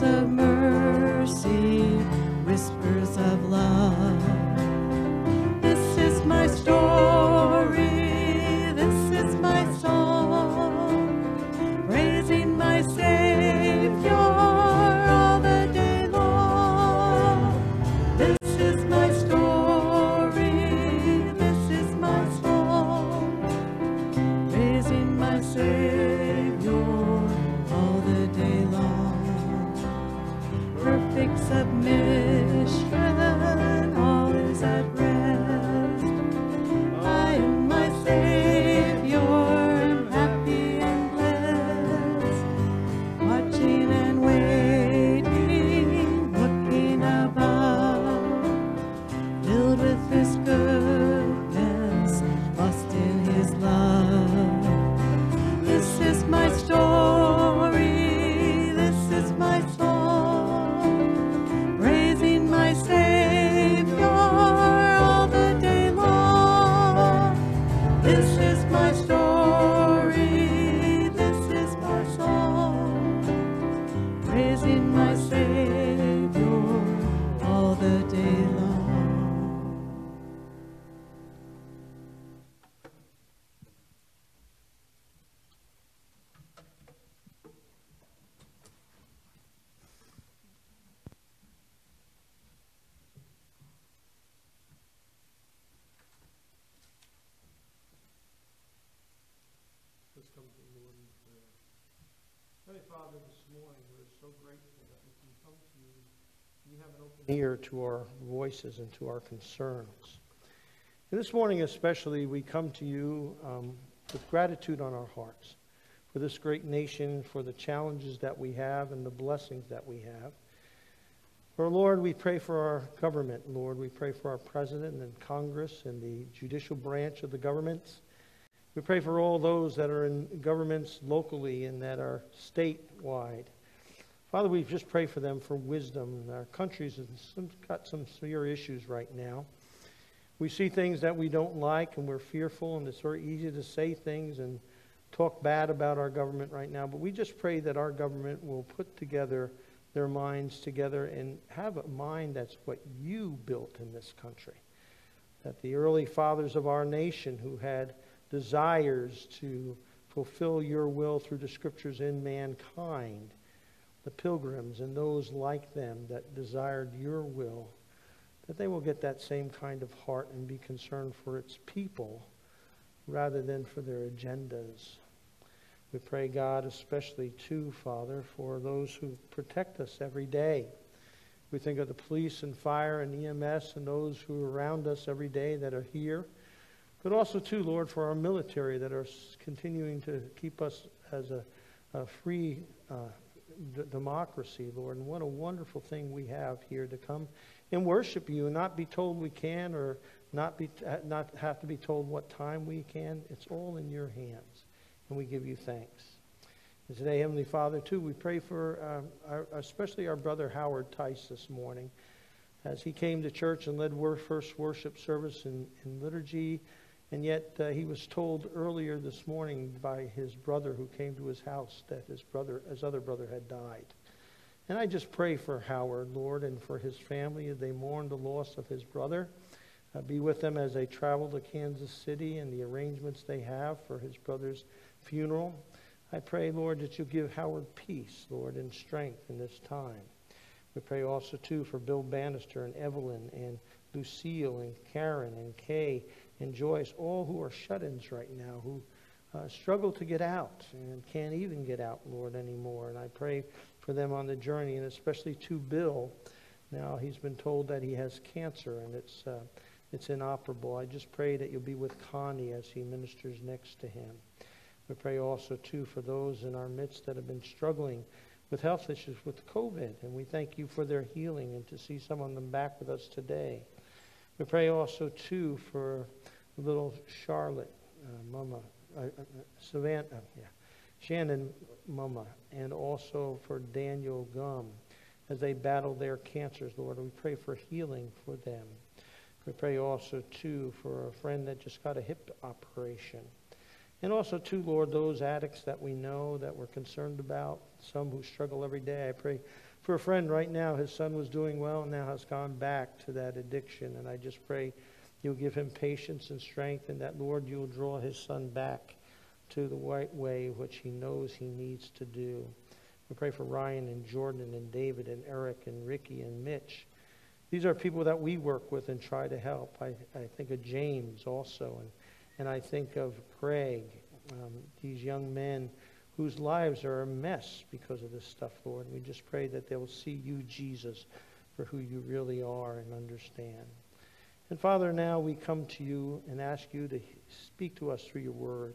whispers so grateful that we can come to you. You have an open ear to our voices and to our concerns. And this morning especially, we come to you um, with gratitude on our hearts for this great nation, for the challenges that we have and the blessings that we have. For Lord, we pray for our government. Lord, we pray for our president and Congress and the judicial branch of the governments. We pray for all those that are in governments locally and that are statewide. Father, we just pray for them for wisdom. Our country's got some severe issues right now. We see things that we don't like and we're fearful, and it's very easy to say things and talk bad about our government right now. But we just pray that our government will put together their minds together and have a mind that's what you built in this country. That the early fathers of our nation who had desires to fulfill your will through the scriptures in mankind, the pilgrims and those like them that desired your will, that they will get that same kind of heart and be concerned for its people rather than for their agendas. We pray, God, especially too, Father, for those who protect us every day. We think of the police and fire and EMS and those who are around us every day that are here. But also, too, Lord, for our military that are continuing to keep us as a, a free uh, d- democracy, Lord. And what a wonderful thing we have here to come and worship you and not be told we can or not, be, not have to be told what time we can. It's all in your hands. And we give you thanks. And today, Heavenly Father, too, we pray for um, our, especially our brother Howard Tice this morning as he came to church and led first worship service in, in liturgy. And yet uh, he was told earlier this morning by his brother who came to his house that his brother, his other brother had died. And I just pray for Howard, Lord, and for his family as they mourn the loss of his brother. Uh, be with them as they travel to Kansas City and the arrangements they have for his brother's funeral. I pray, Lord, that you give Howard peace, Lord, and strength in this time. We pray also, too, for Bill Bannister and Evelyn and Lucille and Karen and Kay and Joyce, all who are shut-ins right now, who uh, struggle to get out and can't even get out, Lord, anymore. And I pray for them on the journey, and especially to Bill. Now he's been told that he has cancer and it's uh, it's inoperable. I just pray that you'll be with Connie as he ministers next to him. We pray also too for those in our midst that have been struggling with health issues with COVID, and we thank you for their healing and to see some of them back with us today. We pray also too for little Charlotte, uh, Mama, uh, uh, Savannah, uh, yeah, Shannon, Mama, and also for Daniel Gum as they battle their cancers, Lord. We pray for healing for them. We pray also too for a friend that just got a hip operation. And also, too, Lord, those addicts that we know that we're concerned about, some who struggle every day. I pray for a friend right now, his son was doing well and now has gone back to that addiction. And I just pray you'll give him patience and strength, and that, Lord, you'll draw his son back to the right way, which he knows he needs to do. We pray for Ryan and Jordan and David and Eric and Ricky and Mitch. These are people that we work with and try to help. I, I think of James also, and, and I think of Craig, um, these young men whose lives are a mess because of this stuff, Lord. We just pray that they will see you, Jesus, for who you really are and understand. And Father, now we come to you and ask you to speak to us through your word.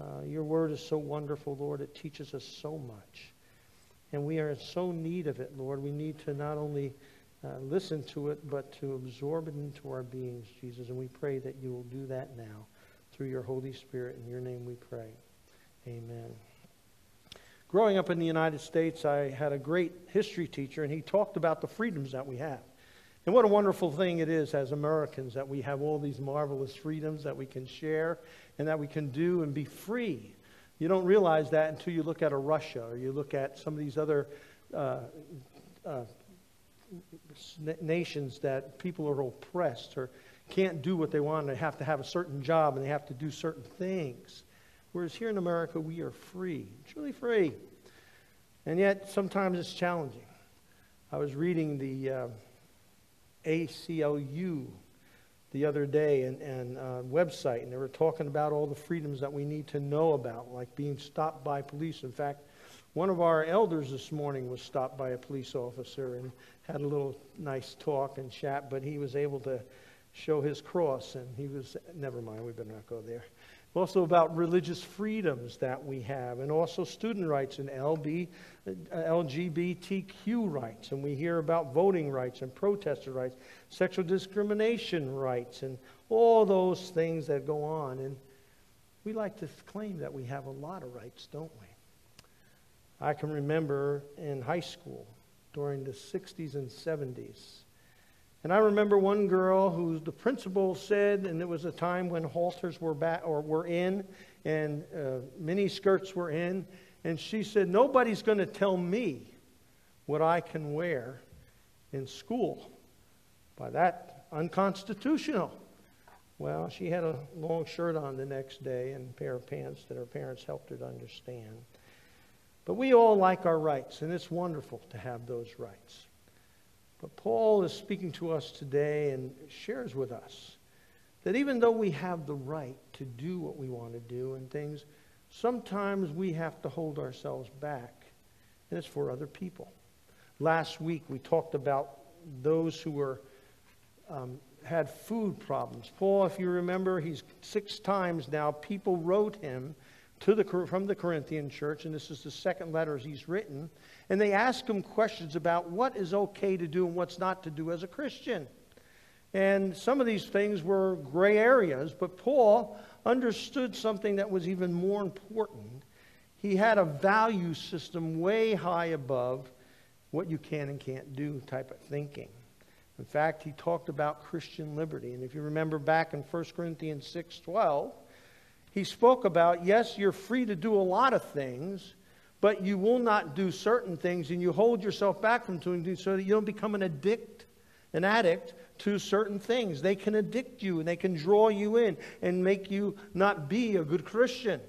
Uh, your word is so wonderful, Lord. It teaches us so much. And we are in so need of it, Lord. We need to not only uh, listen to it, but to absorb it into our beings, Jesus. And we pray that you will do that now through your Holy Spirit. In your name we pray. Amen. Growing up in the United States, I had a great history teacher, and he talked about the freedoms that we have. And what a wonderful thing it is as Americans that we have all these marvelous freedoms that we can share and that we can do and be free. You don't realize that until you look at a Russia or you look at some of these other uh, uh, nations that people are oppressed or can't do what they want. They have to have a certain job and they have to do certain things. Whereas here in America, we are free, truly free. And yet, sometimes it's challenging. I was reading the uh, ACLU the other day and, and uh, website, and they were talking about all the freedoms that we need to know about, like being stopped by police. In fact, one of our elders this morning was stopped by a police officer and had a little nice talk and chat, but he was able to show his cross, and he was, never mind, we better not go there. Also about religious freedoms that we have, and also student rights and LB, uh, LGBTQ rights. And we hear about voting rights and protester rights, sexual discrimination rights, and all those things that go on. And we like to claim that we have a lot of rights, don't we? I can remember in high school during the 60s and 70s and I remember one girl who the principal said, and it was a time when halters were back or were in, and uh, mini skirts were in, and she said, "Nobody's going to tell me what I can wear in school." By that, unconstitutional. Well, she had a long shirt on the next day and a pair of pants that her parents helped her to understand. But we all like our rights, and it's wonderful to have those rights. But Paul is speaking to us today and shares with us that even though we have the right to do what we want to do and things, sometimes we have to hold ourselves back, and it's for other people. Last week we talked about those who were um, had food problems. Paul, if you remember, he's six times now. People wrote him to the, from the Corinthian church, and this is the second letter he's written, and they ask him questions about what is okay to do and what's not to do as a Christian. And some of these things were gray areas, but Paul understood something that was even more important. He had a value system way high above what you can and can't do type of thinking. In fact, he talked about Christian liberty. And if you remember back in 1 Corinthians 6 12, he spoke about, yes, you're free to do a lot of things, but you will not do certain things and you hold yourself back from doing things so that you don't become an addict, an addict to certain things. They can addict you and they can draw you in and make you not be a good Christian.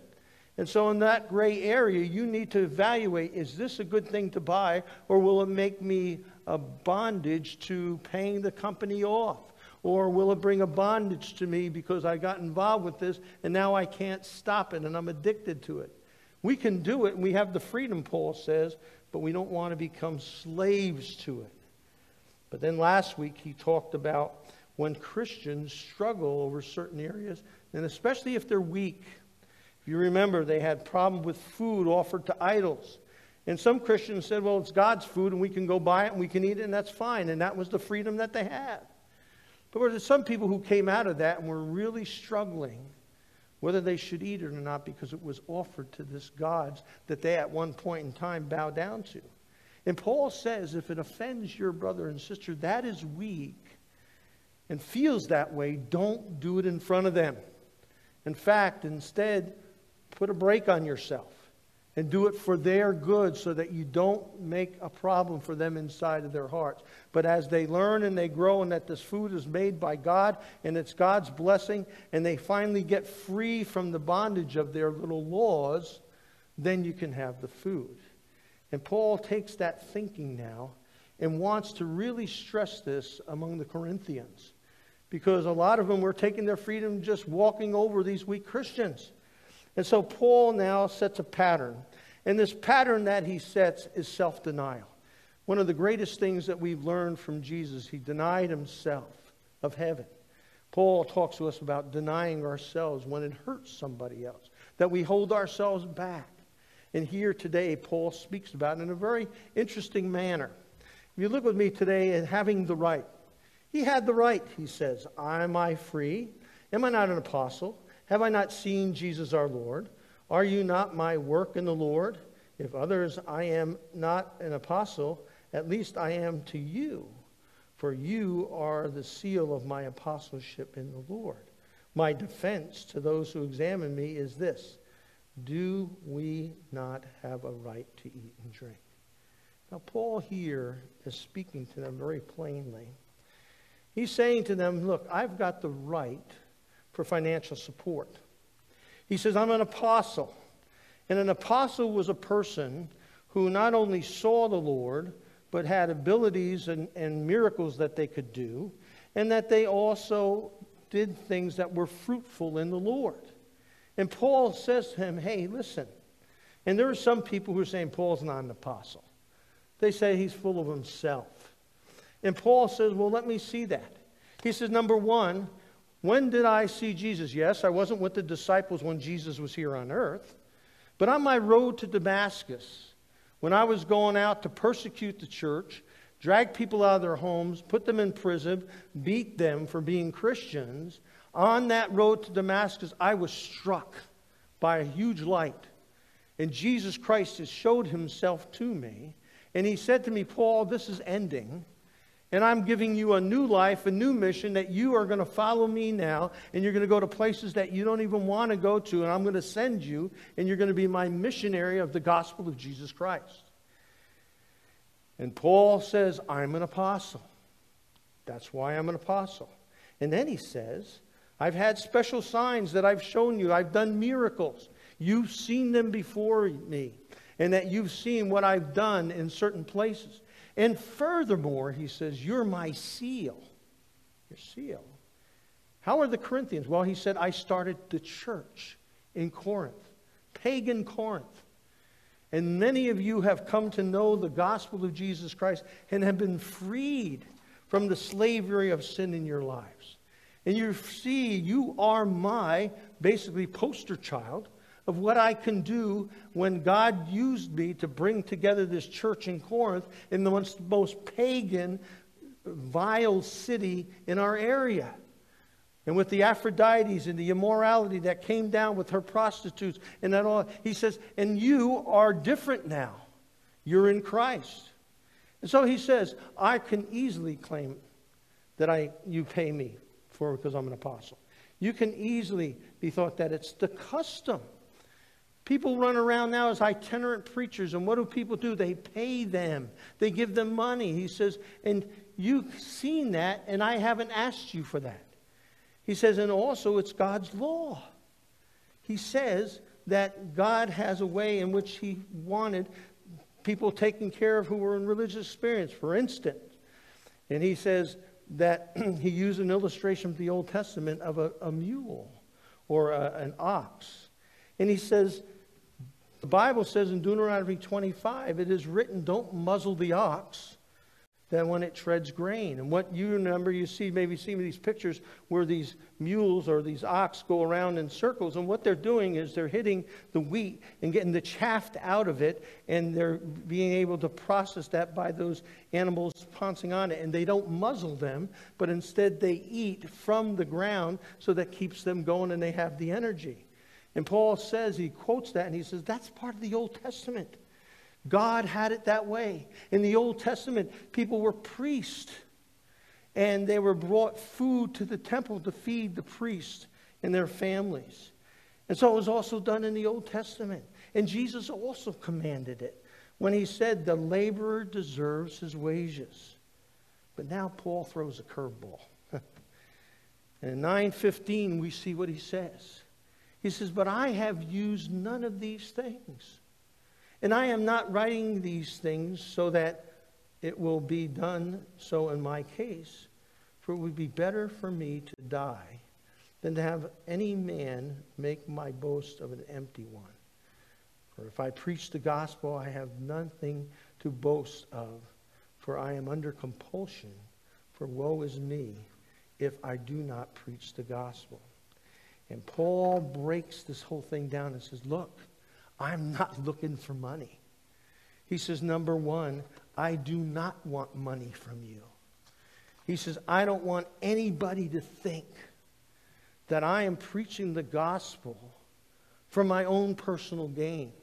And so, in that gray area, you need to evaluate is this a good thing to buy, or will it make me a bondage to paying the company off? Or will it bring a bondage to me because I got involved with this and now I can't stop it and I'm addicted to it? We can do it and we have the freedom, Paul says, but we don't want to become slaves to it. But then last week he talked about when Christians struggle over certain areas, and especially if they're weak. If you remember, they had problem with food offered to idols. And some Christians said, well, it's God's food and we can go buy it and we can eat it and that's fine. And that was the freedom that they had. But there were some people who came out of that and were really struggling whether they should eat it or not because it was offered to this gods that they at one point in time bow down to. And Paul says if it offends your brother and sister, that is weak and feels that way, don't do it in front of them. In fact, instead, Put a brake on yourself and do it for their good so that you don't make a problem for them inside of their hearts. But as they learn and they grow and that this food is made by God and it's God's blessing and they finally get free from the bondage of their little laws, then you can have the food. And Paul takes that thinking now and wants to really stress this among the Corinthians because a lot of them were taking their freedom just walking over these weak Christians. And so Paul now sets a pattern. And this pattern that he sets is self denial. One of the greatest things that we've learned from Jesus, he denied himself of heaven. Paul talks to us about denying ourselves when it hurts somebody else, that we hold ourselves back. And here today, Paul speaks about in a very interesting manner. If you look with me today at having the right, he had the right, he says. Am I free? Am I not an apostle? Have I not seen Jesus our Lord? Are you not my work in the Lord? If others I am not an apostle, at least I am to you, for you are the seal of my apostleship in the Lord. My defense to those who examine me is this Do we not have a right to eat and drink? Now, Paul here is speaking to them very plainly. He's saying to them, Look, I've got the right for financial support. He says, I'm an apostle. And an apostle was a person who not only saw the Lord, but had abilities and, and miracles that they could do, and that they also did things that were fruitful in the Lord. And Paul says to him, Hey, listen. And there are some people who are saying Paul's not an apostle. They say he's full of himself. And Paul says, Well, let me see that. He says, Number one, when did I see Jesus? Yes, I wasn't with the disciples when Jesus was here on earth. But on my road to Damascus, when I was going out to persecute the church, drag people out of their homes, put them in prison, beat them for being Christians, on that road to Damascus, I was struck by a huge light. And Jesus Christ has showed himself to me. And he said to me, Paul, this is ending. And I'm giving you a new life, a new mission that you are going to follow me now, and you're going to go to places that you don't even want to go to, and I'm going to send you, and you're going to be my missionary of the gospel of Jesus Christ. And Paul says, I'm an apostle. That's why I'm an apostle. And then he says, I've had special signs that I've shown you. I've done miracles. You've seen them before me, and that you've seen what I've done in certain places. And furthermore, he says, You're my seal. Your seal. How are the Corinthians? Well, he said, I started the church in Corinth, pagan Corinth. And many of you have come to know the gospel of Jesus Christ and have been freed from the slavery of sin in your lives. And you see, you are my basically poster child of what I can do when God used me to bring together this church in Corinth in the most, most pagan, vile city in our area. And with the Aphrodites and the immorality that came down with her prostitutes and that all, he says, and you are different now. You're in Christ. And so he says, I can easily claim that I, you pay me for because I'm an apostle. You can easily be thought that it's the custom People run around now as itinerant preachers, and what do people do? They pay them, they give them money. He says, and you've seen that, and I haven't asked you for that. He says, and also it's God's law. He says that God has a way in which He wanted people taken care of who were in religious experience, for instance. And he says that he used an illustration from the Old Testament of a, a mule or a, an ox. And he says the Bible says in Deuteronomy 25, it is written, don't muzzle the ox that when it treads grain. And what you remember, you see, maybe see these pictures where these mules or these ox go around in circles. And what they're doing is they're hitting the wheat and getting the chaff out of it. And they're being able to process that by those animals pouncing on it. And they don't muzzle them, but instead they eat from the ground so that keeps them going and they have the energy. And Paul says, he quotes that and he says, that's part of the Old Testament. God had it that way. In the Old Testament, people were priests and they were brought food to the temple to feed the priests and their families. And so it was also done in the Old Testament. And Jesus also commanded it when he said, The laborer deserves his wages. But now Paul throws a curveball. and in 9:15 we see what he says. He says, "But I have used none of these things. And I am not writing these things so that it will be done so in my case, for it would be better for me to die than to have any man make my boast of an empty one. For if I preach the gospel, I have nothing to boast of, for I am under compulsion. For woe is me if I do not preach the gospel. And Paul breaks this whole thing down and says, Look, I'm not looking for money. He says, Number one, I do not want money from you. He says, I don't want anybody to think that I am preaching the gospel for my own personal gain.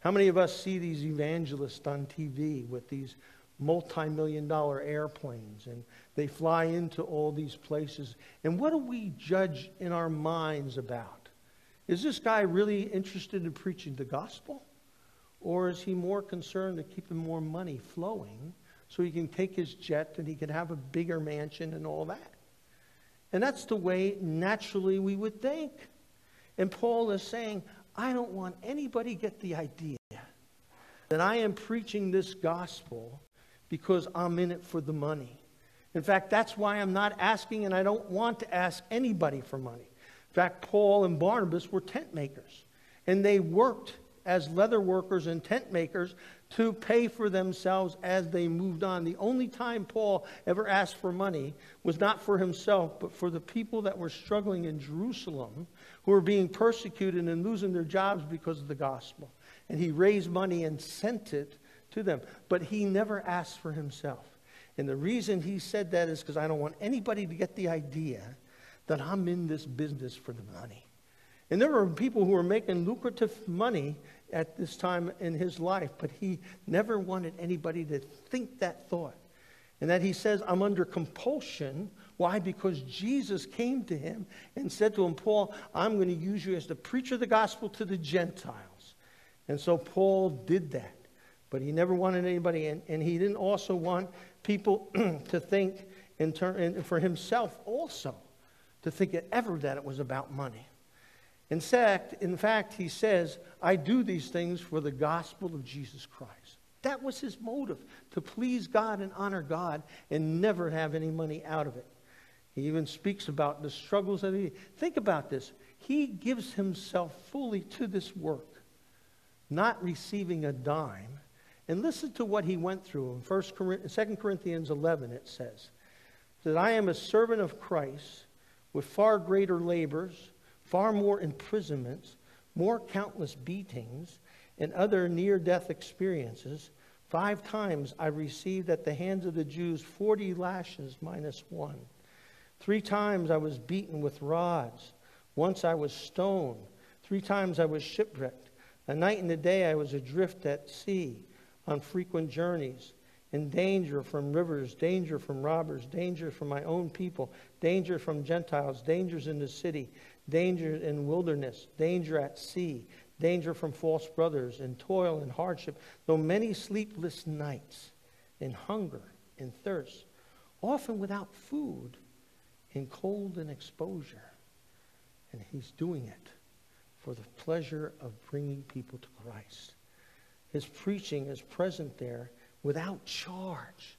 How many of us see these evangelists on TV with these multi million dollar airplanes and they fly into all these places? And what do we judge in our minds about? Is this guy really interested in preaching the gospel? Or is he more concerned to keeping more money flowing so he can take his jet and he can have a bigger mansion and all that? And that's the way naturally we would think. And Paul is saying, I don't want anybody get the idea that I am preaching this gospel because I'm in it for the money. In fact, that's why I'm not asking and I don't want to ask anybody for money. In fact, Paul and Barnabas were tent makers, and they worked as leather workers and tent makers to pay for themselves as they moved on. The only time Paul ever asked for money was not for himself, but for the people that were struggling in Jerusalem who were being persecuted and losing their jobs because of the gospel. And he raised money and sent it to them. But he never asked for himself. And the reason he said that is because I don't want anybody to get the idea that I'm in this business for the money. And there were people who were making lucrative money at this time in his life, but he never wanted anybody to think that thought. And that he says, I'm under compulsion. Why? Because Jesus came to him and said to him, Paul, I'm going to use you as the preacher of the gospel to the Gentiles. And so Paul did that. But he never wanted anybody, and, and he didn't also want people to think in turn, and for himself also, to think ever that it was about money. In fact, in fact, he says, I do these things for the gospel of Jesus Christ. That was his motive, to please God and honor God and never have any money out of it. He even speaks about the struggles that he. Think about this. He gives himself fully to this work, not receiving a dime. And listen to what he went through. In 1 2 Corinthians 11, it says that I am a servant of Christ with far greater labors far more imprisonments, more countless beatings, and other near death experiences. Five times I received at the hands of the Jews 40 lashes minus one. Three times I was beaten with rods. Once I was stoned. Three times I was shipwrecked. A night and a day I was adrift at sea on frequent journeys, in danger from rivers, danger from robbers, danger from my own people, danger from Gentiles, dangers in the city, danger in wilderness, danger at sea, danger from false brothers, and toil and hardship, though many sleepless nights, in hunger and thirst, often without food, in cold and exposure. And he's doing it for the pleasure of bringing people to Christ. His preaching is present there without charge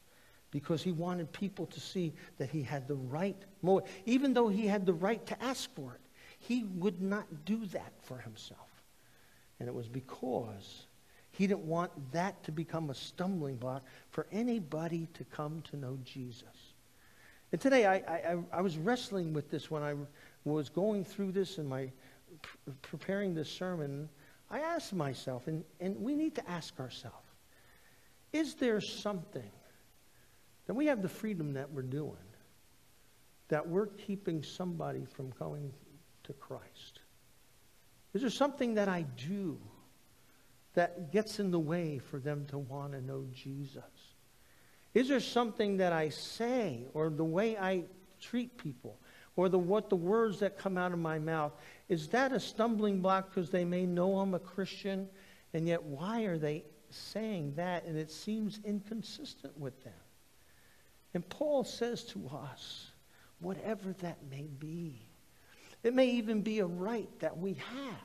because he wanted people to see that he had the right motive, even though he had the right to ask for it. He would not do that for himself. And it was because he didn't want that to become a stumbling block for anybody to come to know Jesus. And today I, I, I was wrestling with this when I was going through this and my preparing this sermon. I asked myself, and, and we need to ask ourselves, is there something that we have the freedom that we're doing that we're keeping somebody from going to Christ? Is there something that I do that gets in the way for them to want to know Jesus? Is there something that I say or the way I treat people or the, what the words that come out of my mouth, is that a stumbling block because they may know I'm a Christian? And yet, why are they saying that? And it seems inconsistent with them. And Paul says to us, whatever that may be, it may even be a right that we have.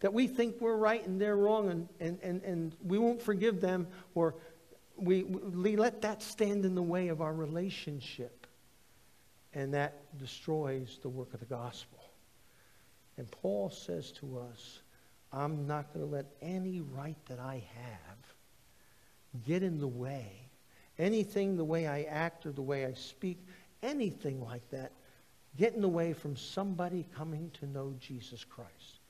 That we think we're right and they're wrong, and, and, and, and we won't forgive them, or we, we let that stand in the way of our relationship. And that destroys the work of the gospel. And Paul says to us, I'm not going to let any right that I have get in the way. Anything, the way I act or the way I speak, anything like that, get in the way from somebody coming to know Jesus Christ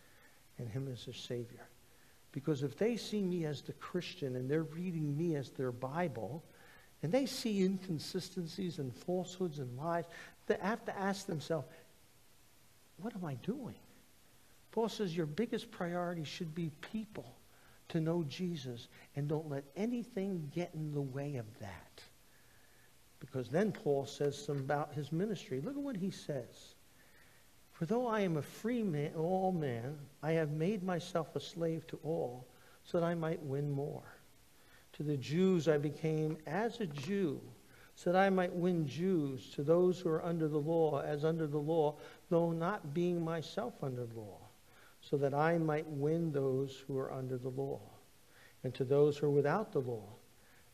and Him as their Savior. Because if they see me as the Christian and they're reading me as their Bible, and they see inconsistencies and falsehoods and lies, they have to ask themselves, what am I doing? Paul says your biggest priority should be people to know Jesus and don't let anything get in the way of that. Because then Paul says some about his ministry. Look at what he says. For though I am a free man, all man, I have made myself a slave to all so that I might win more. To the Jews I became as a Jew so that I might win Jews. To those who are under the law as under the law, though not being myself under the law so that I might win those who are under the law, and to those who are without the law.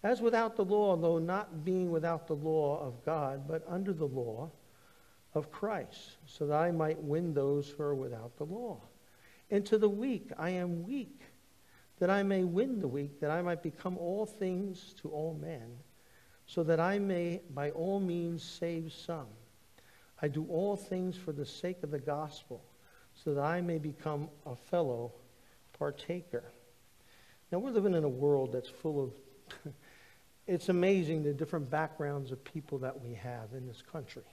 As without the law, though not being without the law of God, but under the law of Christ, so that I might win those who are without the law. And to the weak, I am weak, that I may win the weak, that I might become all things to all men, so that I may by all means save some. I do all things for the sake of the gospel so that I may become a fellow partaker. Now, we're living in a world that's full of, it's amazing the different backgrounds of people that we have in this country.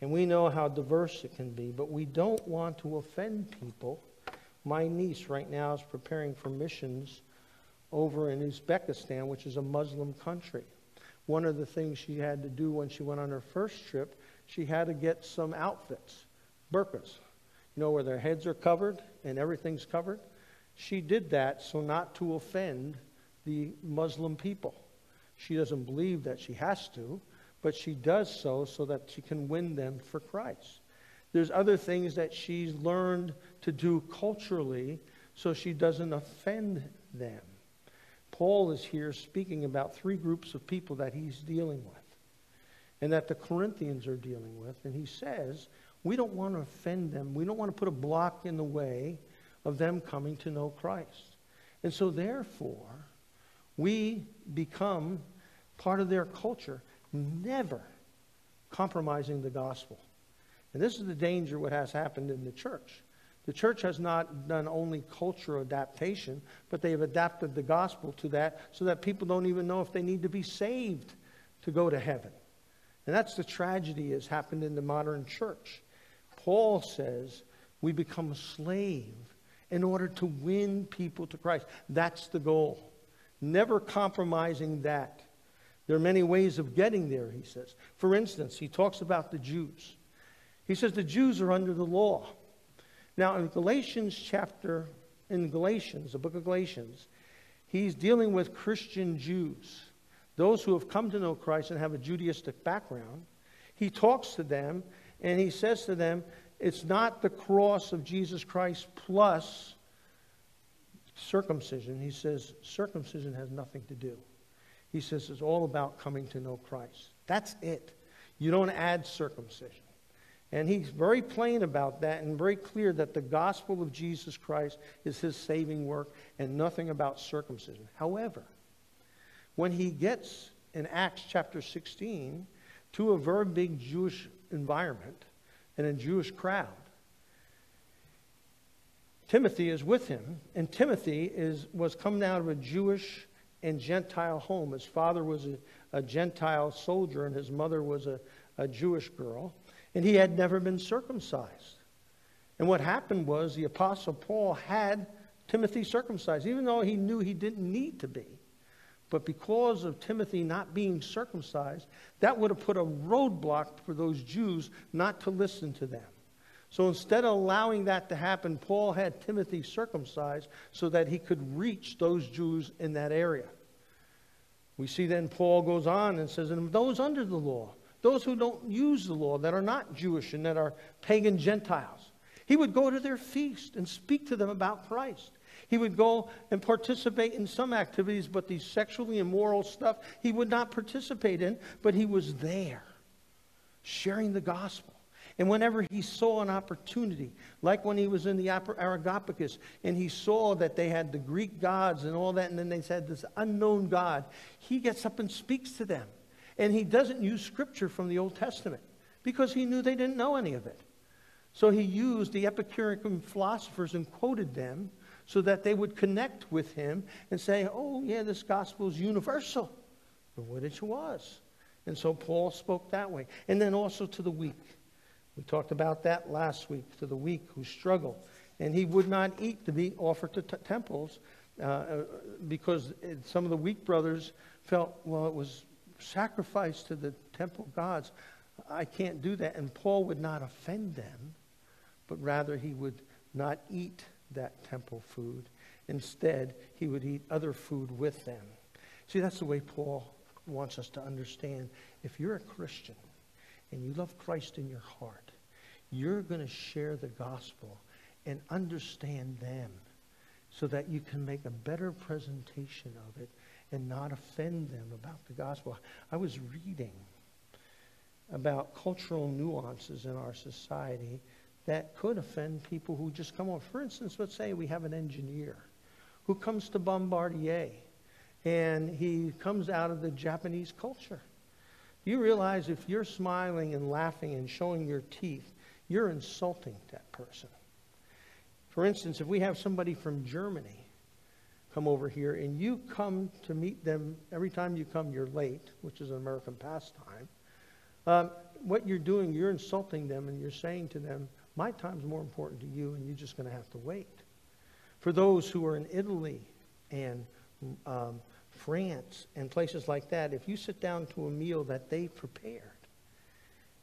And we know how diverse it can be, but we don't want to offend people. My niece right now is preparing for missions over in Uzbekistan, which is a Muslim country. One of the things she had to do when she went on her first trip, she had to get some outfits, burqas, you know, where their heads are covered and everything's covered. She did that so not to offend the Muslim people. She doesn't believe that she has to, but she does so so that she can win them for Christ. There's other things that she's learned to do culturally so she doesn't offend them. Paul is here speaking about three groups of people that he's dealing with and that the Corinthians are dealing with. And he says, we don't want to offend them. We don't want to put a block in the way of them coming to know Christ. And so, therefore, we become part of their culture, never compromising the gospel. And this is the danger what has happened in the church. The church has not done only cultural adaptation, but they have adapted the gospel to that so that people don't even know if they need to be saved to go to heaven. And that's the tragedy has happened in the modern church. Paul says we become a slave in order to win people to Christ. That's the goal. Never compromising that. There are many ways of getting there, he says. For instance, he talks about the Jews. He says the Jews are under the law. Now, in Galatians chapter, in Galatians, the book of Galatians, he's dealing with Christian Jews, those who have come to know Christ and have a Judaistic background. He talks to them and he says to them, it's not the cross of Jesus Christ plus circumcision. He says, circumcision has nothing to do. He says it's all about coming to know Christ. That's it. You don't add circumcision. And he's very plain about that and very clear that the gospel of Jesus Christ is his saving work and nothing about circumcision. However, when he gets in Acts chapter 16 to a very big Jewish environment and a Jewish crowd. Timothy is with him, and Timothy is, was coming out of a Jewish and Gentile home. His father was a, a Gentile soldier, and his mother was a, a Jewish girl, and he had never been circumcised. And what happened was the Apostle Paul had Timothy circumcised, even though he knew he didn't need to be. But because of Timothy not being circumcised, that would have put a roadblock for those Jews not to listen to them. So instead of allowing that to happen, Paul had Timothy circumcised so that he could reach those Jews in that area. We see then Paul goes on and says, and those under the law, those who don't use the law, that are not Jewish and that are pagan Gentiles, he would go to their feast and speak to them about Christ. He would go and participate in some activities, but the sexually immoral stuff he would not participate in, but he was there, sharing the gospel. And whenever he saw an opportunity, like when he was in the Areopagus, and he saw that they had the Greek gods and all that, and then they said this unknown God, he gets up and speaks to them. And he doesn't use scripture from the Old Testament because he knew they didn't know any of it. So he used the Epicurean philosophers and quoted them so that they would connect with him and say, oh, yeah, this gospel is universal, which it was. And so Paul spoke that way. And then also to the weak. We talked about that last week to the weak who struggle. And he would not eat the meat offered to temples uh, uh, because some of the weak brothers felt, well, it was sacrificed to the temple gods. I can't do that. And Paul would not offend them, but rather he would not eat that temple food. Instead, he would eat other food with them. See, that's the way Paul wants us to understand. If you're a Christian, and you love Christ in your heart, you're going to share the gospel and understand them so that you can make a better presentation of it and not offend them about the gospel. I was reading about cultural nuances in our society that could offend people who just come on. For instance, let's say we have an engineer who comes to Bombardier and he comes out of the Japanese culture. You realize if you're smiling and laughing and showing your teeth, you're insulting that person? For instance, if we have somebody from Germany come over here and you come to meet them, every time you come, you're late, which is an American pastime. Um, what you're doing, you're insulting them and you're saying to them, My time's more important to you and you're just going to have to wait. For those who are in Italy and um, France and places like that, if you sit down to a meal that they prepared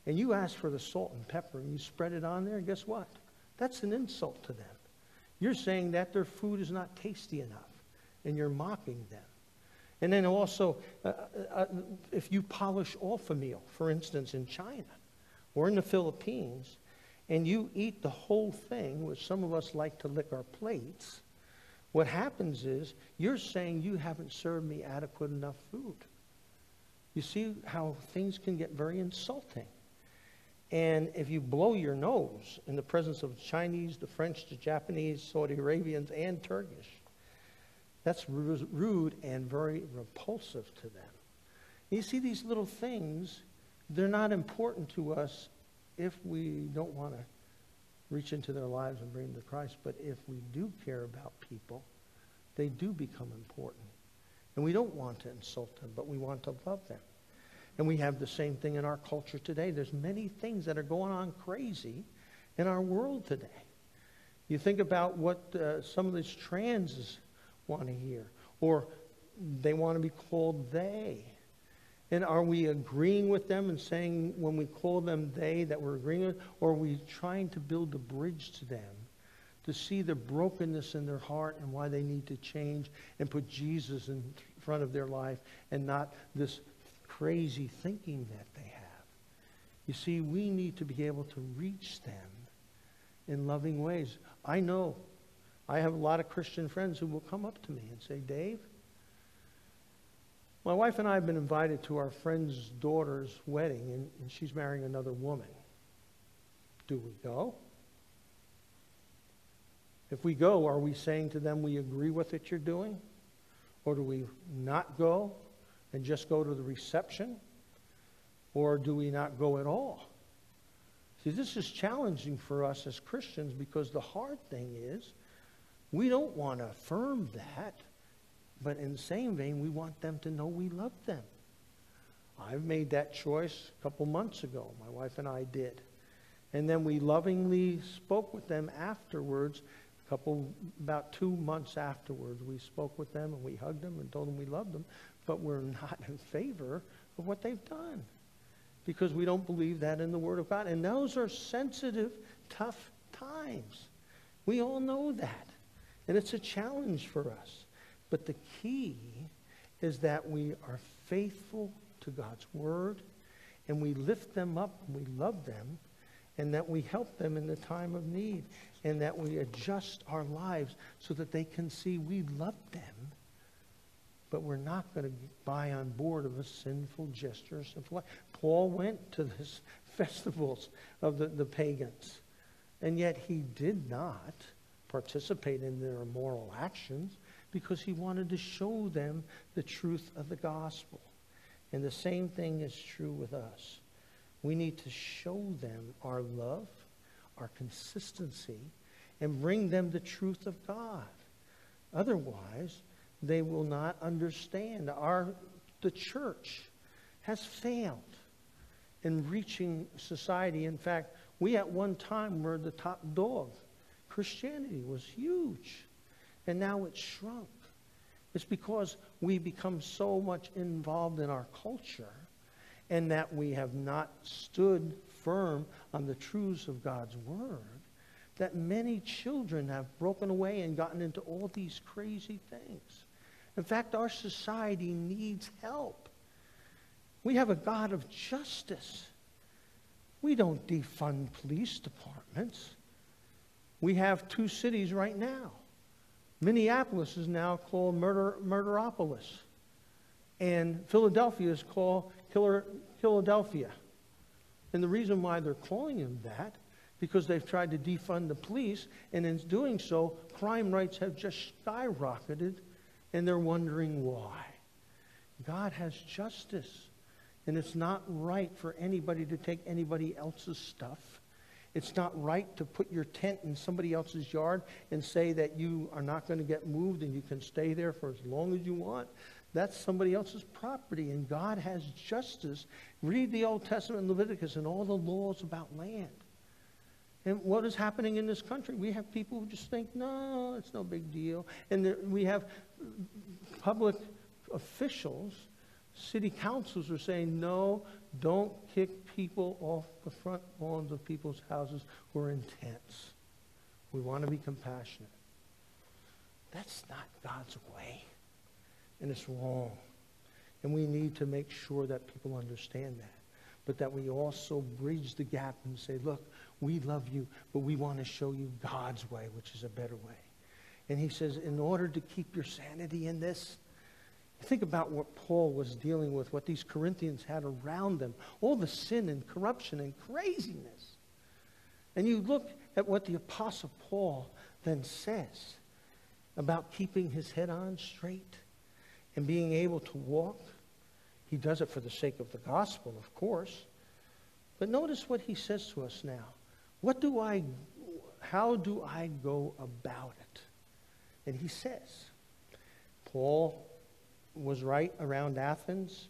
and you ask for the salt and pepper and you spread it on there, guess what? That's an insult to them. You're saying that their food is not tasty enough and you're mocking them. And then also, uh, uh, if you polish off a meal, for instance, in China or in the Philippines, and you eat the whole thing, which some of us like to lick our plates, what happens is you're saying you haven't served me adequate enough food. You see how things can get very insulting. And if you blow your nose in the presence of Chinese, the French, the Japanese, Saudi Arabians, and Turkish, that's rude and very repulsive to them. you see these little things, they're not important to us if we don't want to reach into their lives and bring them to Christ. But if we do care about people, they do become important. And we don't want to insult them, but we want to love them. And we have the same thing in our culture today. There's many things that are going on crazy in our world today. You think about what uh, some of these trans want to hear, or they want to be called they. And are we agreeing with them and saying when we call them they that we're agreeing with, or are we trying to build a bridge to them to see the brokenness in their heart and why they need to change and put Jesus in front of their life and not this crazy thinking that they have? You see, we need to be able to reach them in loving ways. I know I have a lot of Christian friends who will come up to me and say, Dave, my wife and I have been invited to our friend's daughter's wedding, and, and she's marrying another woman. Do we go? If we go, are we saying to them we agree with what you're doing? Or do we not go and just go to the reception? Or do we not go at all? See, this is challenging for us as Christians because the hard thing is we don't want to affirm that. But in the same vein, we want them to know we love them. I've made that choice a couple months ago. My wife and I did. And then we lovingly spoke with them afterwards A couple, about two months afterwards, we spoke with them and we hugged them and told them we loved them, but we're not in favor of what they've done because we don't believe that in the Word of God. And those are sensitive, tough times. We all know that. And it's a challenge for us. But the key is that we are faithful to God's Word and we lift them up and we love them and that we help them in the time of need and that we adjust our lives so that they can see we love them but we're not going to buy on board of a sinful gesture sinful life. Paul went to the festivals of the, the pagans, and yet he did not participate in their immoral actions because he wanted to show them the truth of the gospel. And the same thing is true with us. We need to show them our love, our consistency, and bring them the truth of God. Otherwise, they will not understand. Our, the church has failed in reaching society. In fact, we at one time were the top dog. Christianity was huge, and now it's shrunk. It's because we become so much involved in our culture and that we have not stood firm on the truths of God's word that many children have broken away and gotten into all these crazy things. In fact, our society needs help. We have a God of justice. We don't defund police departments. We have two cities right now. Minneapolis is now called Murder, Murderopolis. And Philadelphia is called Killer, Philadelphia. And the reason why they're calling them that, because they've tried to defund the police, and in doing so, crime rates have just skyrocketed and they're wondering why. God has justice, and it's not right for anybody to take anybody else's stuff. It's not right to put your tent in somebody else's yard and say that you are not going to get moved and you can stay there for as long as you want. That's somebody else's property, and God has justice. Read the Old Testament Leviticus and all the laws about land. And what is happening in this country? We have people who just think, no, it's no big deal. And there, we have public officials, city councils are saying, no, don't kick people off the front lawns of people's houses who are in tents. We want to be compassionate. That's not God's way. And it's wrong. And we need to make sure that people understand that. But that we also bridge the gap and say, look, we love you, but we want to show you God's way, which is a better way. And he says, in order to keep your sanity in this, think about what Paul was dealing with, what these Corinthians had around them, all the sin and corruption and craziness. And you look at what the Apostle Paul then says about keeping his head on straight and being able to walk. He does it for the sake of the gospel, of course. But notice what he says to us now. What do I, how do I go about it? And he says, Paul was right around Athens.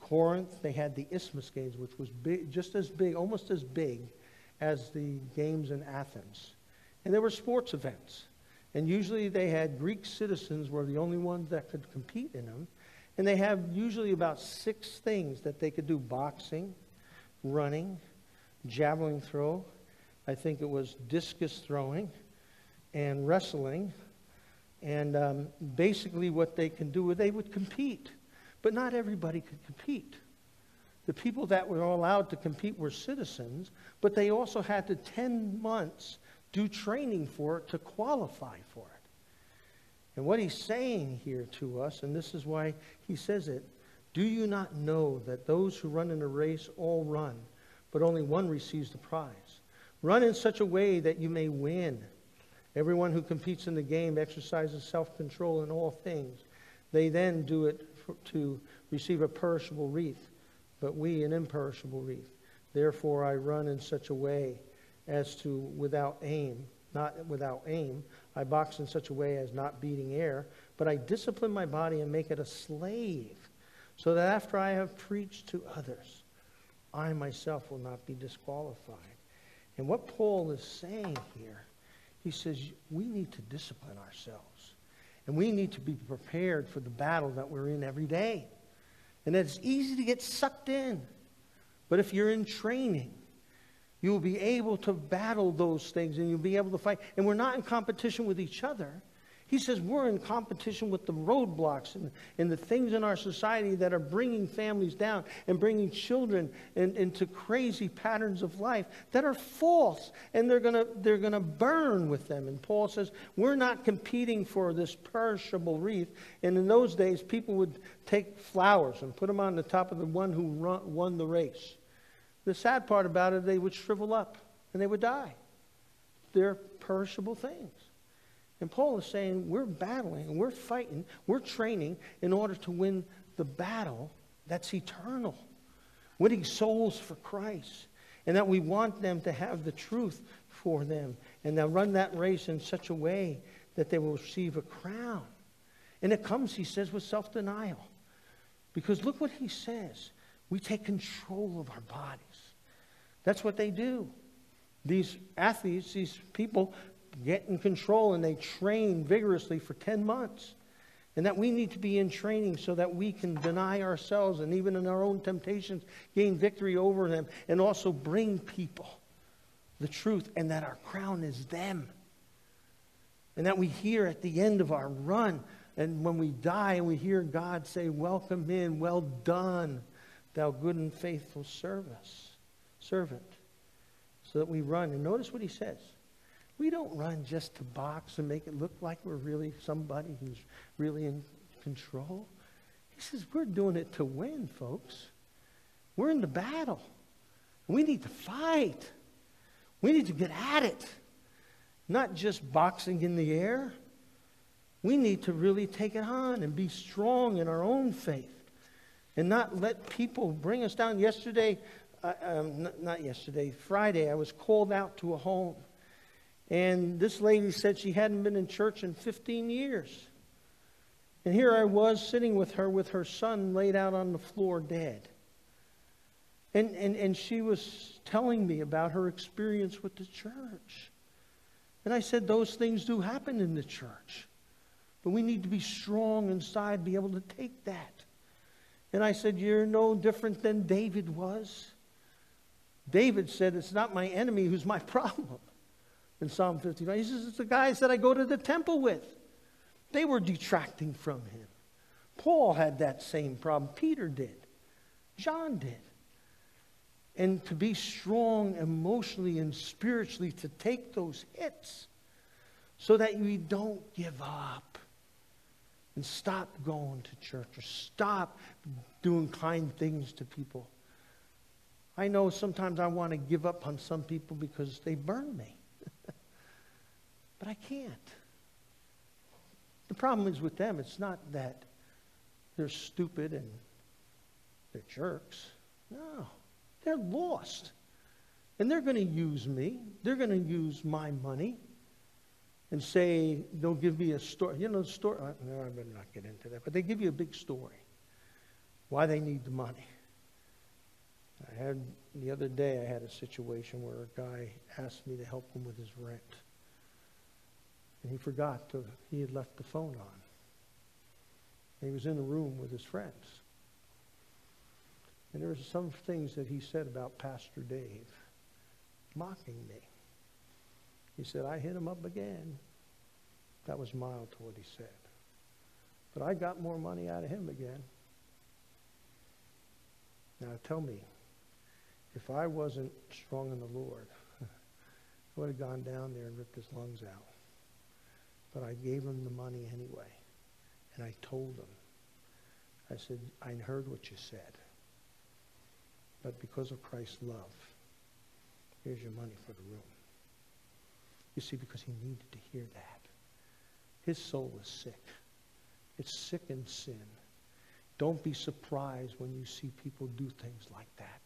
Corinth, they had the Isthmus Games, which was big, just as big, almost as big as the games in Athens. And there were sports events. And usually they had Greek citizens were the only ones that could compete in them. And they have usually about six things that they could do boxing, running, javelin throw, I think it was discus throwing and wrestling. And um, basically, what they can do is they would compete. But not everybody could compete. The people that were allowed to compete were citizens, but they also had to 10 months do training for it to qualify for it. And what he's saying here to us, and this is why he says it, do you not know that those who run in a race all run, but only one receives the prize? Run in such a way that you may win. Everyone who competes in the game exercises self control in all things. They then do it for, to receive a perishable wreath, but we an imperishable wreath. Therefore, I run in such a way as to without aim, not without aim. I box in such a way as not beating air, but I discipline my body and make it a slave, so that after I have preached to others, I myself will not be disqualified. And what Paul is saying here He says, we need to discipline ourselves. And we need to be prepared for the battle that we're in every day. And it's easy to get sucked in. But if you're in training, you will be able to battle those things and you'll be able to fight. And we're not in competition with each other. He says we're in competition with the roadblocks and, and the things in our society that are bringing families down and bringing children in, into crazy patterns of life that are false and they're going to they're to burn with them. And Paul says we're not competing for this perishable wreath. And in those days, people would take flowers and put them on the top of the one who run, won the race. The sad part about it, they would shrivel up and they would die. They're perishable things. And Paul is saying we're battling, we're fighting, we're training in order to win the battle that's eternal, winning souls for Christ. And that we want them to have the truth for them. And they'll run that race in such a way that they will receive a crown. And it comes, he says, with self denial. Because look what he says. We take control of our bodies. That's what they do. These athletes, these people, get in control and they train vigorously for 10 months. And that we need to be in training so that we can deny ourselves and even in our own temptations gain victory over them and also bring people the truth and that our crown is them. And that we hear at the end of our run and when we die and we hear God say, Welcome in, well done, thou good and faithful service, servant. So that we run. And notice what he says. We don't run just to box and make it look like we're really somebody who's really in control. He says we're doing it to win, folks. We're in the battle. We need to fight. We need to get at it. Not just boxing in the air. We need to really take it on and be strong in our own faith and not let people bring us down. Yesterday, uh, um, not, not yesterday, Friday, I was called out to a home and this lady said she hadn't been in church in 15 years. And here I was sitting with her with her son laid out on the floor dead. And, and, and she was telling me about her experience with the church. And I said, Those things do happen in the church. But we need to be strong inside, be able to take that. And I said, You're no different than David was. David said, It's not my enemy who's my problem in Psalm 55. He says, It's the guys that I go to the temple with. They were detracting from him. Paul had that same problem. Peter did. John did. And to be strong emotionally and spiritually, to take those hits so that we don't give up and stop going to church or stop doing kind things to people. I know sometimes I want to give up on some people because they burn me. But I can't. The problem is with them, it's not that they're stupid and they're jerks. No, they're lost. And they're going to use me. They're going to use my money and say they'll give me a story. You know, the story. Uh, no, I better not get into that. But they give you a big story why they need the money. I had the other day. I had a situation where a guy asked me to help him with his rent. And he forgot to, he had left the phone on. And he was in the room with his friends. And there were some things that he said about Pastor Dave, mocking me. He said, I hit him up again. That was mild to what he said. But I got more money out of him again. Now tell me, if I wasn't strong in the Lord, I would have gone down there and ripped his lungs out. But I gave him the money anyway. And I told him, I said, I heard what you said. But because of Christ's love, here's your money for the room. You see, because he needed to hear that. His soul was sick. It's sick in sin. Don't be surprised when you see people do things like that.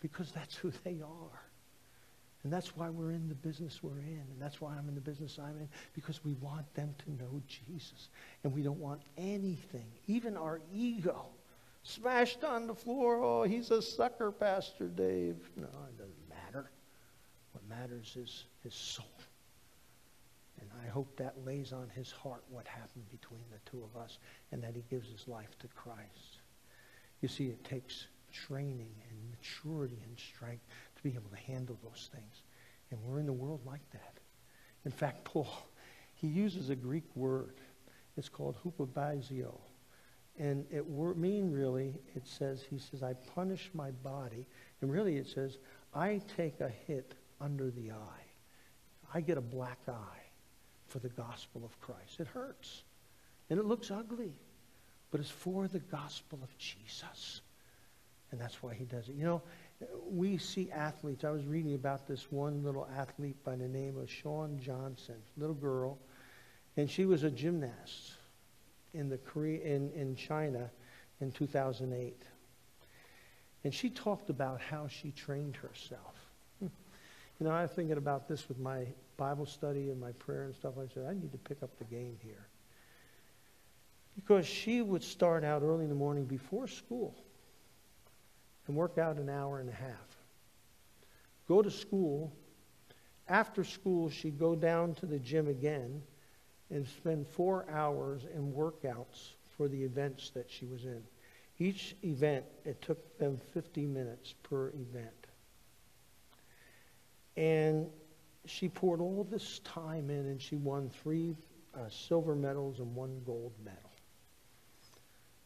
Because that's who they are. And that's why we're in the business we're in. And that's why I'm in the business I'm in, because we want them to know Jesus. And we don't want anything, even our ego, smashed on the floor. Oh, he's a sucker, Pastor Dave. No, it doesn't matter. What matters is his soul. And I hope that lays on his heart what happened between the two of us and that he gives his life to Christ. You see, it takes training and maturity and strength be able to handle those things. And we're in the world like that. In fact, Paul, he uses a Greek word. It's called hupabizio. And it mean really, it says, he says, I punish my body. And really it says, I take a hit under the eye. I get a black eye for the gospel of Christ. It hurts. And it looks ugly. But it's for the gospel of Jesus. And that's why he does it. You know, we see athletes. I was reading about this one little athlete by the name of Shawn Johnson, little girl. And she was a gymnast in, the Korea, in, in China in 2008. And she talked about how she trained herself. Hmm. You know, I was thinking about this with my Bible study and my prayer and stuff. I said, I need to pick up the game here. Because she would start out early in the morning before school and work out an hour and a half. Go to school. After school, she'd go down to the gym again and spend four hours in workouts for the events that she was in. Each event, it took them 50 minutes per event. And she poured all this time in and she won three uh, silver medals and one gold medal.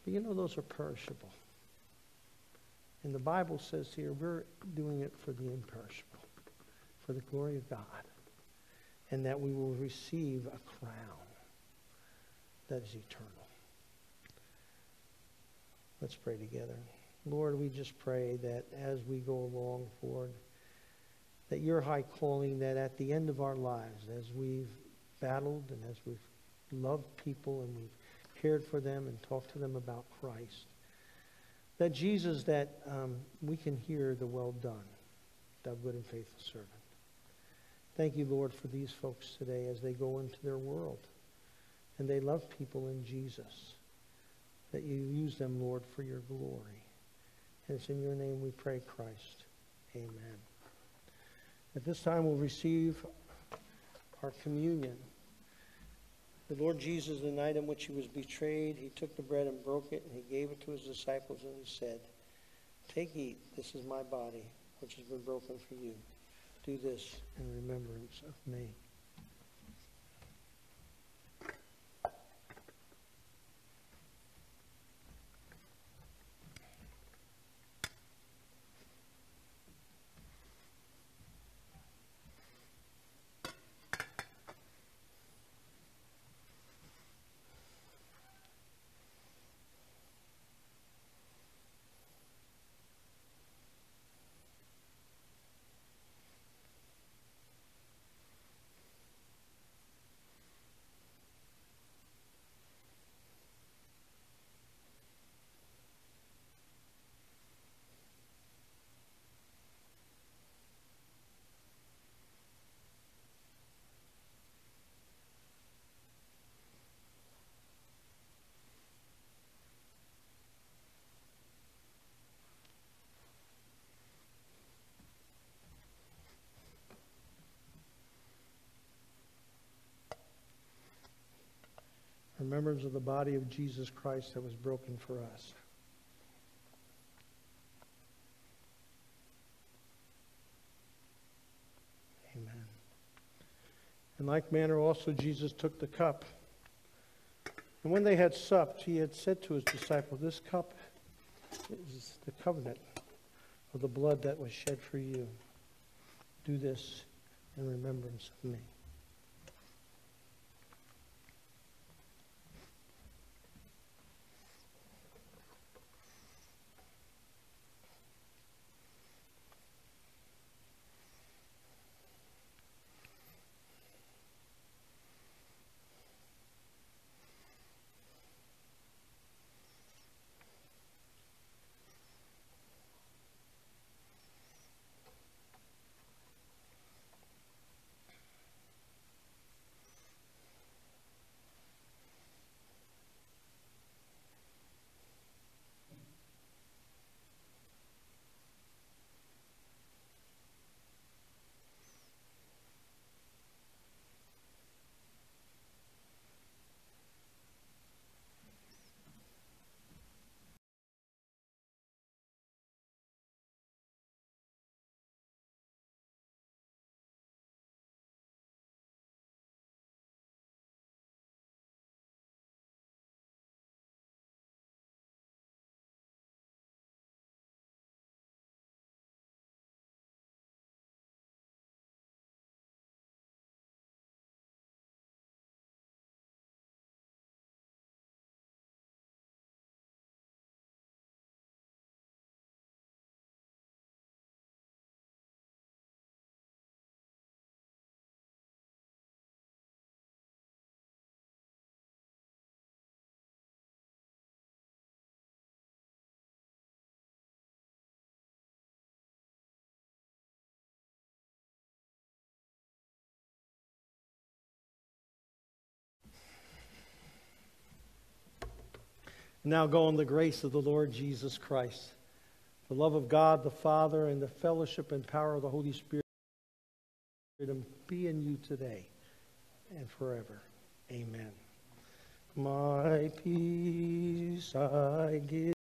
But you know, those are perishable. And the Bible says here, we're doing it for the imperishable, for the glory of God, and that we will receive a crown that is eternal. Let's pray together. Lord, we just pray that as we go along forward, that your high calling, that at the end of our lives, as we've battled and as we've loved people and we've cared for them and talked to them about Christ, that Jesus, that um, we can hear the well done, thou good and faithful servant. Thank you, Lord, for these folks today as they go into their world and they love people in Jesus, that you use them, Lord, for your glory. And it's in your name we pray, Christ. Amen. At this time, we'll receive our communion. The Lord Jesus, the night in which he was betrayed, he took the bread and broke it, and he gave it to his disciples, and he said, Take, eat, this is my body, which has been broken for you. Do this in remembrance of me. Members of the body of Jesus Christ that was broken for us. Amen. In like manner also Jesus took the cup. And when they had supped, he had said to his disciples, This cup is the covenant of the blood that was shed for you. Do this in remembrance of me. Now go in the grace of the Lord Jesus Christ, the love of God the Father, and the fellowship and power of the Holy Spirit be in you today and forever. Amen. My peace I give.